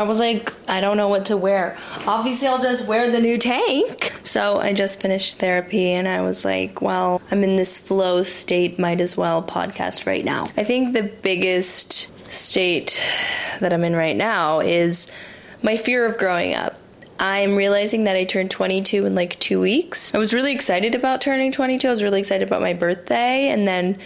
I was like, I don't know what to wear. Obviously, I'll just wear the new tank. So I just finished therapy and I was like, well, I'm in this flow state, might as well podcast right now. I think the biggest state that I'm in right now is my fear of growing up. I'm realizing that I turned 22 in like two weeks. I was really excited about turning 22. I was really excited about my birthday. And then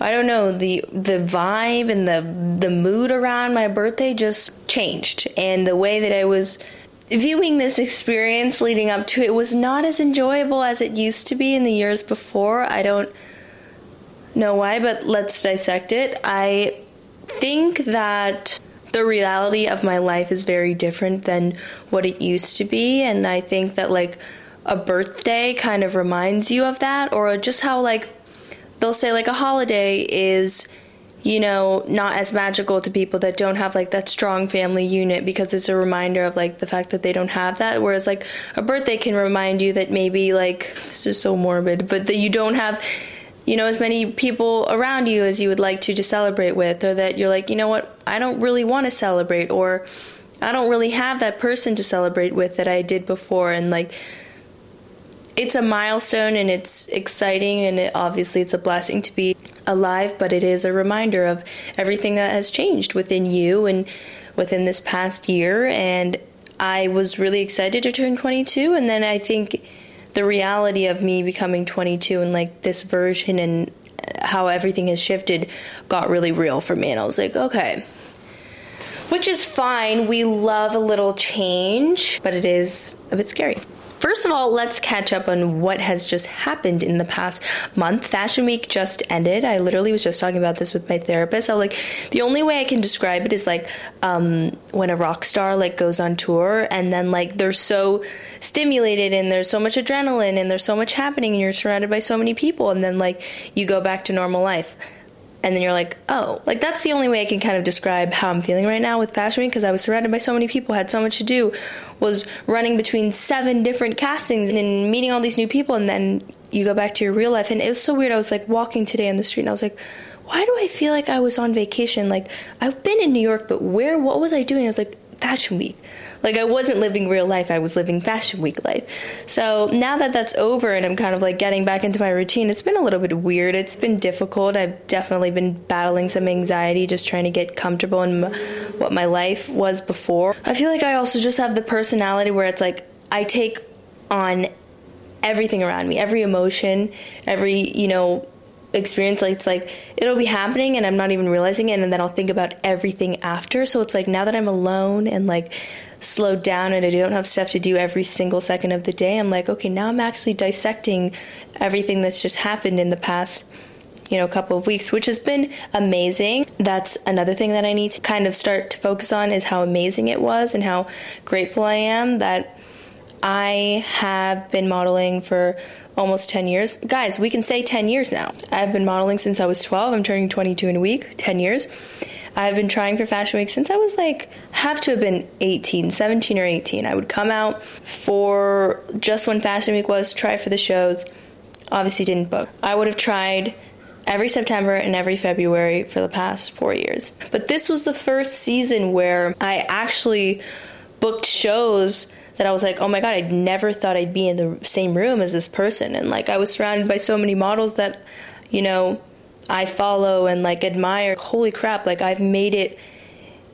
I don't know the the vibe and the the mood around my birthday just changed, and the way that I was viewing this experience leading up to it was not as enjoyable as it used to be in the years before. I don't know why, but let's dissect it. I think that the reality of my life is very different than what it used to be, and I think that like a birthday kind of reminds you of that, or just how like they'll say like a holiday is you know not as magical to people that don't have like that strong family unit because it's a reminder of like the fact that they don't have that. Whereas like a birthday can remind you that maybe like this is so morbid but that you don't have you know as many people around you as you would like to to celebrate with or that you're like you know what I don't really want to celebrate or I don't really have that person to celebrate with that I did before and like it's a milestone and it's exciting and it, obviously it's a blessing to be alive but it is a reminder of everything that has changed within you and within this past year. And I was really excited to turn 22 and then I think the reality of me becoming 22 and like this version and how everything has shifted got really real for me. And I was like okay which is fine. We love a little change but it is a bit scary First of all, let's catch up on what has just happened in the past month. Fashion Week just ended. I literally was just talking about this with my therapist. I like the only way I can describe it is like um, when a rock star like goes on tour and then like they're so stimulated and there's so much adrenaline and there's so much happening and you're surrounded by so many people and then like you go back to normal life and then you're like, oh, like that's the only way I can kind of describe how I'm feeling right now with Fashion Week because I was surrounded by so many people, had so much to do, was running between seven different castings and meeting all these new people, and then you go back to your real life. And it was so weird. I was like walking today on the street and I was like, why do I feel like I was on vacation? Like I've been in New York, but where, what was I doing? I was like, Fashion Week. Like I wasn't living real life, I was living Fashion Week life. So now that that's over and I'm kind of like getting back into my routine, it's been a little bit weird. It's been difficult. I've definitely been battling some anxiety just trying to get comfortable in what my life was before. I feel like I also just have the personality where it's like I take on everything around me, every emotion, every, you know, experience like it's like it'll be happening and I'm not even realizing it and then I'll think about everything after so it's like now that I'm alone and like slowed down and I don't have stuff to do every single second of the day I'm like okay now I'm actually dissecting everything that's just happened in the past you know couple of weeks which has been amazing that's another thing that I need to kind of start to focus on is how amazing it was and how grateful I am that I have been modeling for almost 10 years. Guys, we can say 10 years now. I've been modeling since I was 12. I'm turning 22 in a week, 10 years. I've been trying for Fashion Week since I was like, have to have been 18, 17 or 18. I would come out for just when Fashion Week was, try for the shows. Obviously, didn't book. I would have tried every September and every February for the past four years. But this was the first season where I actually booked shows that I was like, oh my god, I never thought I'd be in the same room as this person. And like I was surrounded by so many models that, you know, I follow and like admire. Holy crap, like I've made it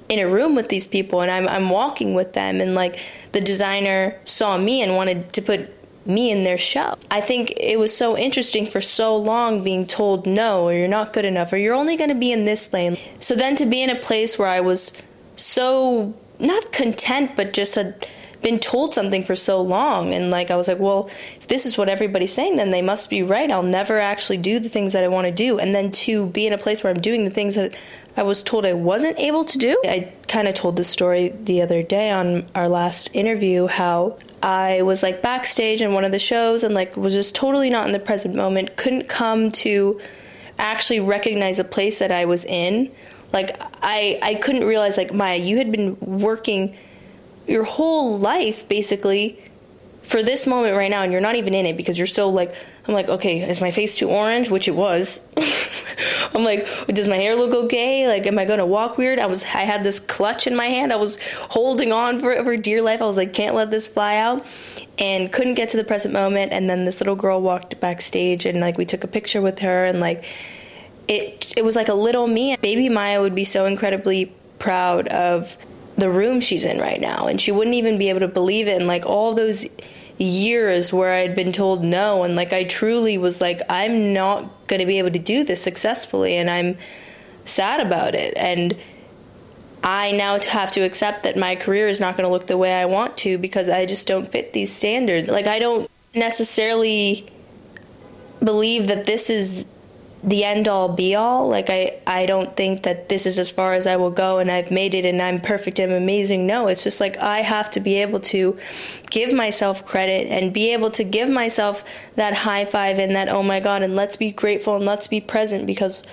in a room with these people and I'm I'm walking with them and like the designer saw me and wanted to put me in their show. I think it was so interesting for so long being told no or you're not good enough or you're only going to be in this lane. So then to be in a place where I was so not content but just a been told something for so long and like I was like, well, if this is what everybody's saying, then they must be right. I'll never actually do the things that I want to do. And then to be in a place where I'm doing the things that I was told I wasn't able to do. I kind of told the story the other day on our last interview how I was like backstage in one of the shows and like was just totally not in the present moment, couldn't come to actually recognize a place that I was in. Like I I couldn't realize like Maya, you had been working your whole life basically for this moment right now and you're not even in it because you're so like I'm like, okay, is my face too orange? Which it was. I'm like, does my hair look okay? Like, am I gonna walk weird? I was, I had this clutch in my hand. I was holding on for, for dear life. I was like, can't let this fly out, and couldn't get to the present moment. And then this little girl walked backstage, and like we took a picture with her, and like, it, it was like a little me. Baby Maya would be so incredibly proud of the room she's in right now, and she wouldn't even be able to believe it. And like all those years where I'd been told no and like I truly was like I'm not going to be able to do this successfully and I'm sad about it and I now have to accept that my career is not going to look the way I want to because I just don't fit these standards. Like I don't necessarily believe that this is the end all be all. Like I, I don't think that this is as far as I will go and I've made it and I'm perfect and amazing. No, it's just like I have to be able to give myself credit and be able to give myself that high five and that oh my god and let's be grateful and let's be present because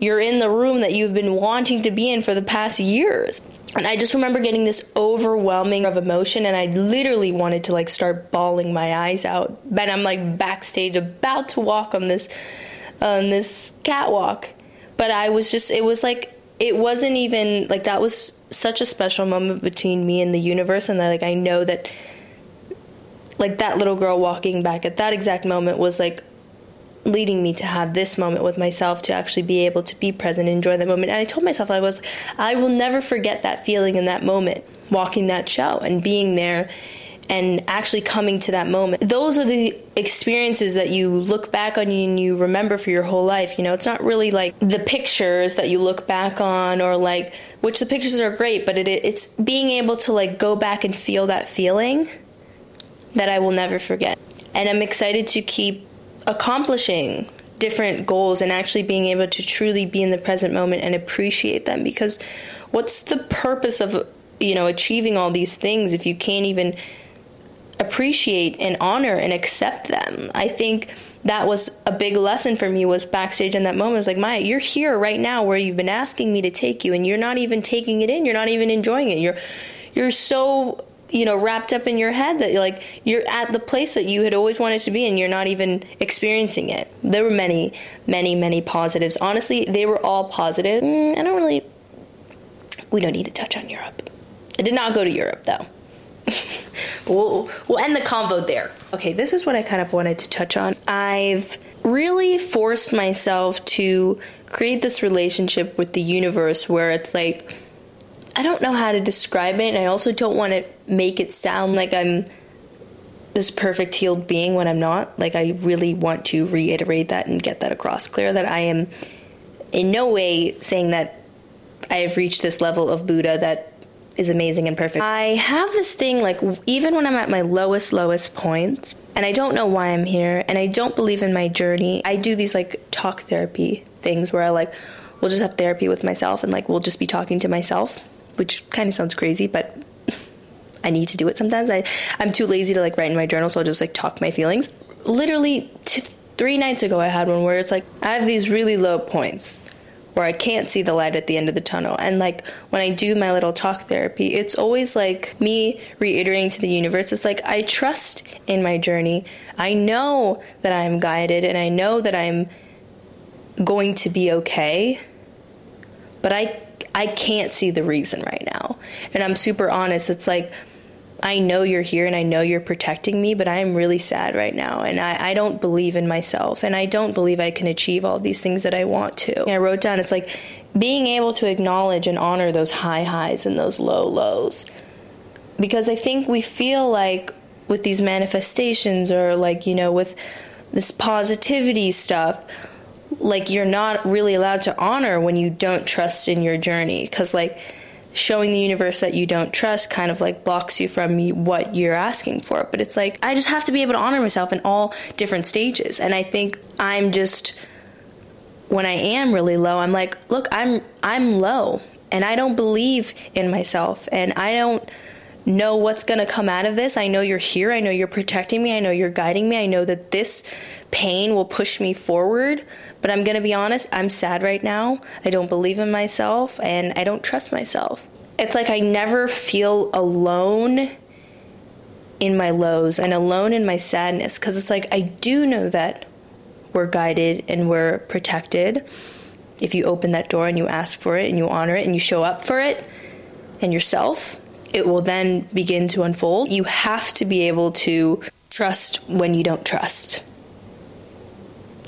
you're in the room that you've been wanting to be in for the past years. And I just remember getting this overwhelming of emotion and I literally wanted to like start bawling my eyes out. But I'm like backstage about to walk on this on this catwalk. But I was just, it was like, it wasn't even like that was such a special moment between me and the universe. And that, like, I know that, like, that little girl walking back at that exact moment was like leading me to have this moment with myself to actually be able to be present and enjoy that moment. And I told myself I was, I will never forget that feeling in that moment, walking that show and being there and actually coming to that moment. Those are the experiences that you look back on and you remember for your whole life. You know, it's not really like the pictures that you look back on or like, which the pictures are great, but it, it's being able to like go back and feel that feeling that I will never forget. And I'm excited to keep accomplishing different goals and actually being able to truly be in the present moment and appreciate them because what's the purpose of you know achieving all these things if you can't even appreciate and honor and accept them. I think that was a big lesson for me was backstage in that moment. Was like, Maya, you're here right now where you've been asking me to take you and you're not even taking it in. You're not even enjoying it. You're you're so you know wrapped up in your head that you're like you're at the place that you had always wanted to be and you're not even experiencing it there were many many many positives honestly they were all positive mm, i don't really we don't need to touch on europe i did not go to europe though we'll, we'll end the convo there. Okay, this is what I kind of wanted to touch on. I've really forced myself to create this relationship with the universe where it's like, I don't know how to describe it, and I also don't want to make it sound like I'm this perfect healed being when I'm not. Like, I really want to reiterate that and get that across clear that I am in no way saying that I have reached this level of Buddha that is amazing and perfect. I have this thing like even when I'm at my lowest lowest points and I don't know why I'm here and I don't believe in my journey, I do these like talk therapy things where I like we'll just have therapy with myself and like we'll just be talking to myself, which kind of sounds crazy, but I need to do it sometimes. I I'm too lazy to like write in my journal, so I'll just like talk my feelings. Literally two, 3 nights ago I had one where it's like I have these really low points where I can't see the light at the end of the tunnel. And like when I do my little talk therapy, it's always like me reiterating to the universe, it's like I trust in my journey. I know that I'm guided and I know that I'm going to be okay. But I I can't see the reason right now. And I'm super honest. It's like I know you're here and I know you're protecting me, but I am really sad right now. And I, I, don't believe in myself. And I don't believe I can achieve all these things that I want to. And I wrote down, it's like being able to acknowledge and honor those high highs and those low lows. Because I think we feel like with these manifestations or like, you know, with this positivity stuff, like you're not really allowed to honor when you don't trust in your journey. Because, like, showing the universe that you don't trust kind of like blocks you from what you're asking for. But it's like, I just have to be able to honor myself in all different stages. And I think I'm just, when I am really low, I'm like, look, I'm, I'm low and I don't believe in myself and I don't know what's going to come out of this. I know you're here. I know you're protecting me. I know you're guiding me. I know that this pain will push me forward. But I'm going to be honest, I'm sad right now. I don't believe in myself and I don't trust myself. It's like I never feel alone in my lows and alone in my sadness because it's like I do know that we're guided and we're protected. If you open that door and you ask for it and you honor it and you show up for it and yourself, it will then begin to unfold. You have to be able to trust when you don't trust.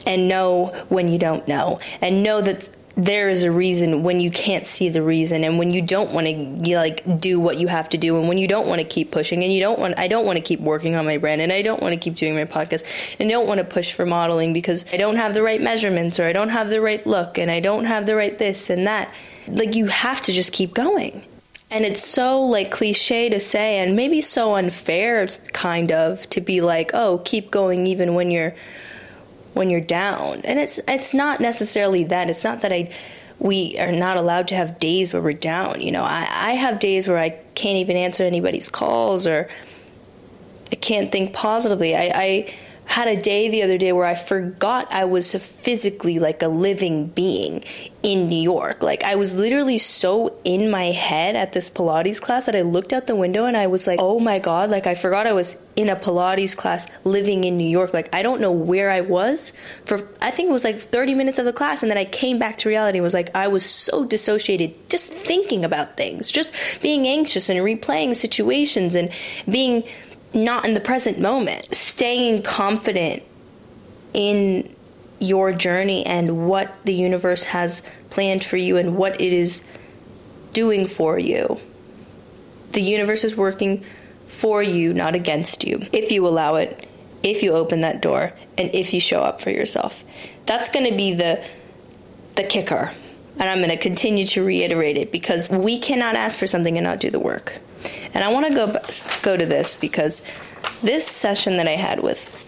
And know when you don't know. And know that there is a reason when you can't see the reason and when you don't want to like do what you have to do and when you don't want to keep pushing and you don't want I don't want to keep working on my brand and I don't want to keep doing my podcast and I don't want to push for modeling because I don't have the right measurements or I don't have the right look and I don't have the right this and that. Like you have to just keep going and it's so like cliche to say and maybe so unfair kind of to be like oh keep going even when you're when you're down. And it's it's not necessarily that. It's not that I we are not allowed to have days where we're down. You know, I, I have days where I can't even answer anybody's calls or I can't think positively. I, I had a day the other day where I forgot I was physically like a living being in New York. Like I was literally so in my head at this Pilates class that I looked out the window and I was like, "Oh my god, like I forgot I was in a Pilates class living in New York. Like I don't know where I was for I think it was like 30 minutes of the class and then I came back to reality and was like I was so dissociated just thinking about things, just being anxious and replaying situations and being not in the present moment. Staying confident in your journey and what the universe has planned for you and what it is doing for you. The universe is working for you, not against you, if you allow it, if you open that door, and if you show up for yourself. That's going to be the the kicker. And I'm going to continue to reiterate it because we cannot ask for something and not do the work. And I want to go go to this because this session that I had with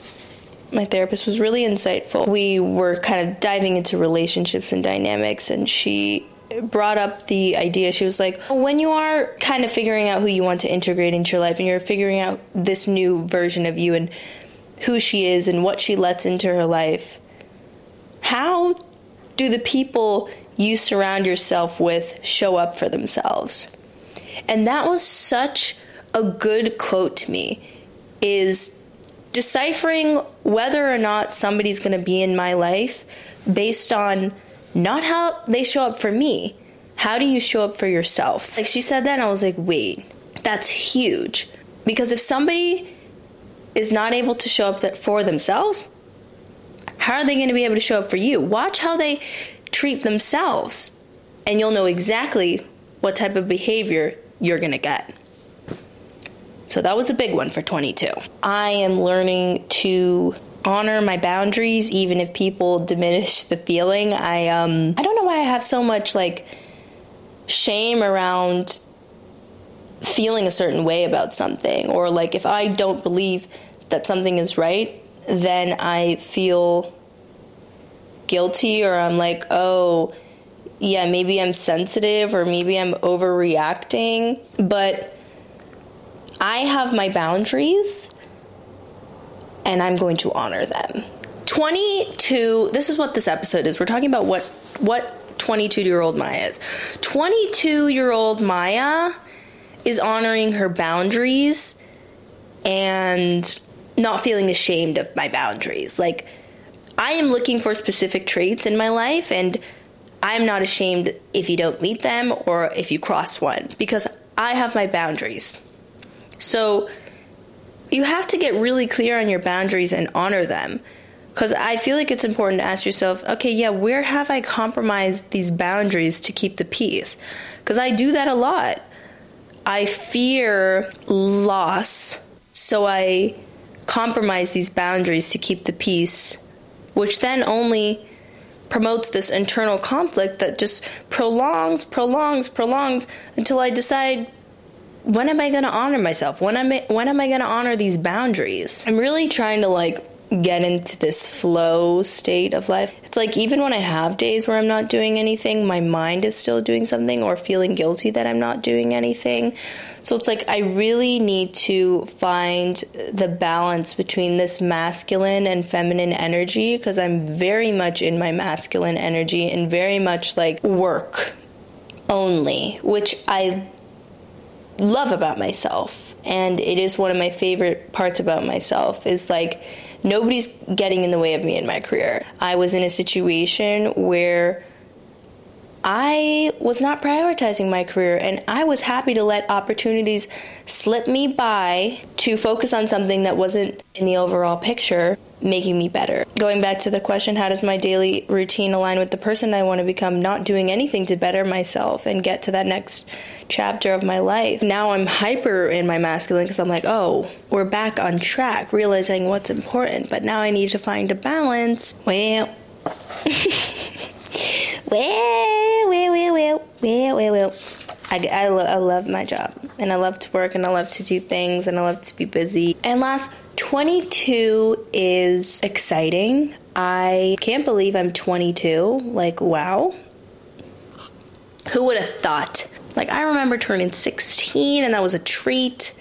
my therapist was really insightful. We were kind of diving into relationships and dynamics, and she brought up the idea. She was like, when you are kind of figuring out who you want to integrate into your life and you're figuring out this new version of you and who she is and what she lets into her life, how do the people you surround yourself with show up for themselves? And that was such a good quote to me is deciphering whether or not somebody's going to be in my life based on not how they show up for me. How do you show up for yourself? Like she said that, and I was like, wait, that's huge. Because if somebody is not able to show up for themselves, how are they going to be able to show up for you? Watch how they treat themselves, and you'll know exactly what type of behavior you're going to get. So that was a big one for 22. I am learning to honor my boundaries even if people diminish the feeling. I um I don't know why I have so much like shame around feeling a certain way about something or like if I don't believe that something is right, then I feel guilty or I'm like, "Oh, yeah, maybe I'm sensitive or maybe I'm overreacting." But I have my boundaries and I'm going to honor them. 22, this is what this episode is. We're talking about what what 22 year old Maya is. 22 year old Maya is honoring her boundaries and not feeling ashamed of my boundaries. Like, I am looking for specific traits in my life, and I'm not ashamed if you don't meet them or if you cross one because I have my boundaries. So, you have to get really clear on your boundaries and honor them. Because I feel like it's important to ask yourself, okay, yeah, where have I compromised these boundaries to keep the peace? Because I do that a lot. I fear loss, so I compromise these boundaries to keep the peace, which then only promotes this internal conflict that just prolongs, prolongs, prolongs until I decide when am I going to honor myself? When am I, when am I going to honor these boundaries? I'm really trying to like get into this flow state of life. It's like even when I have days where I'm not doing anything, my mind is still doing something or feeling guilty that I'm not doing anything. So it's like I really need to find the balance between this masculine and feminine energy because I'm very much in my masculine energy and very much like work only, which I love about myself and it is one of my favorite parts about myself is like nobody's getting in the way of me in my career. I was in a situation where I was not prioritizing my career and I was happy to let opportunities slip me by to focus on something that wasn't in the overall picture making me better. Going back to the question, how does my daily routine align with the person I want to become? Not doing anything to better myself and get to that next chapter of my life. Now I'm hyper in my masculine because I'm like, oh, we're back on track, realizing what's important. But now I need to find a balance. Well, well, well, well, well, well, well. I, I, lo- I love my job and I love to work and I love to do things and I love to be busy. And last, 22 is exciting. I can't believe I'm 22. Like, wow. Who would have thought? Like, I remember turning 16 and that was a treat.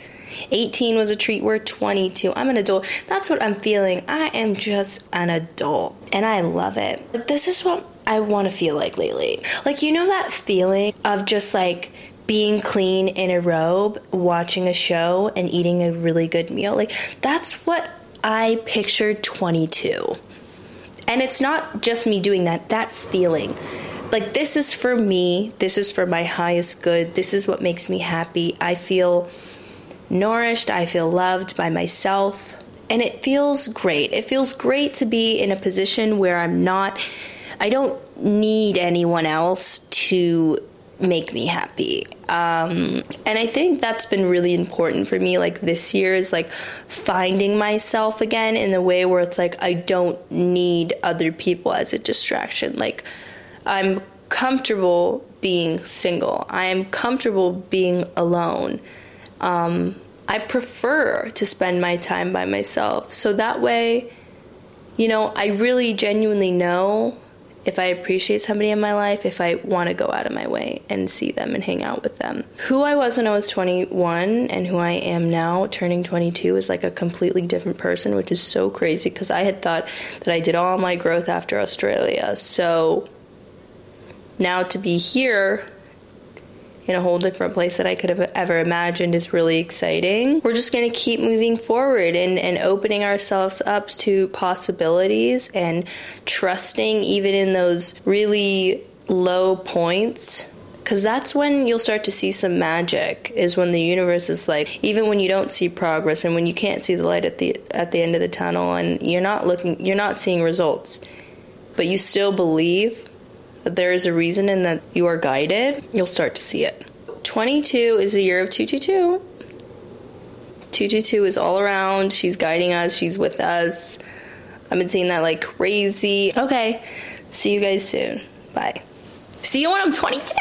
18 was a treat. We're 22. I'm an adult. That's what I'm feeling. I am just an adult and I love it. This is what I want to feel like lately. Like, you know, that feeling of just like being clean in a robe, watching a show, and eating a really good meal. Like, that's what I pictured 22. And it's not just me doing that, that feeling. Like, this is for me, this is for my highest good, this is what makes me happy. I feel nourished, I feel loved by myself, and it feels great. It feels great to be in a position where I'm not I don't need anyone else to make me happy. Um, and I think that's been really important for me. Like this year is like finding myself again in the way where it's like I don't need other people as a distraction. Like I'm comfortable being single, I am comfortable being alone. Um, I prefer to spend my time by myself. So that way, you know, I really genuinely know if I appreciate somebody in my life, if I want to go out of my way and see them and hang out with them. Who I was when I was 21 and who I am now, turning 22, is like a completely different person, which is so crazy because I had thought that I did all my growth after Australia. So now to be here in a whole different place that I could have ever imagined is really exciting. We're just going to keep moving forward and, and opening ourselves up to possibilities and trusting even in those really low points because that's when you'll start to see some magic is when the universe is like even when you don't see progress and when you can't see the light at the at the end of the tunnel and you're not looking you're not seeing results but you still believe that there is a reason and that you are guided, you'll start to see it. 22 is a year of 222. 222 is all around. She's guiding us, she's with us. I've been seeing that like crazy. Okay, see you guys soon. Bye. See you when I'm 22.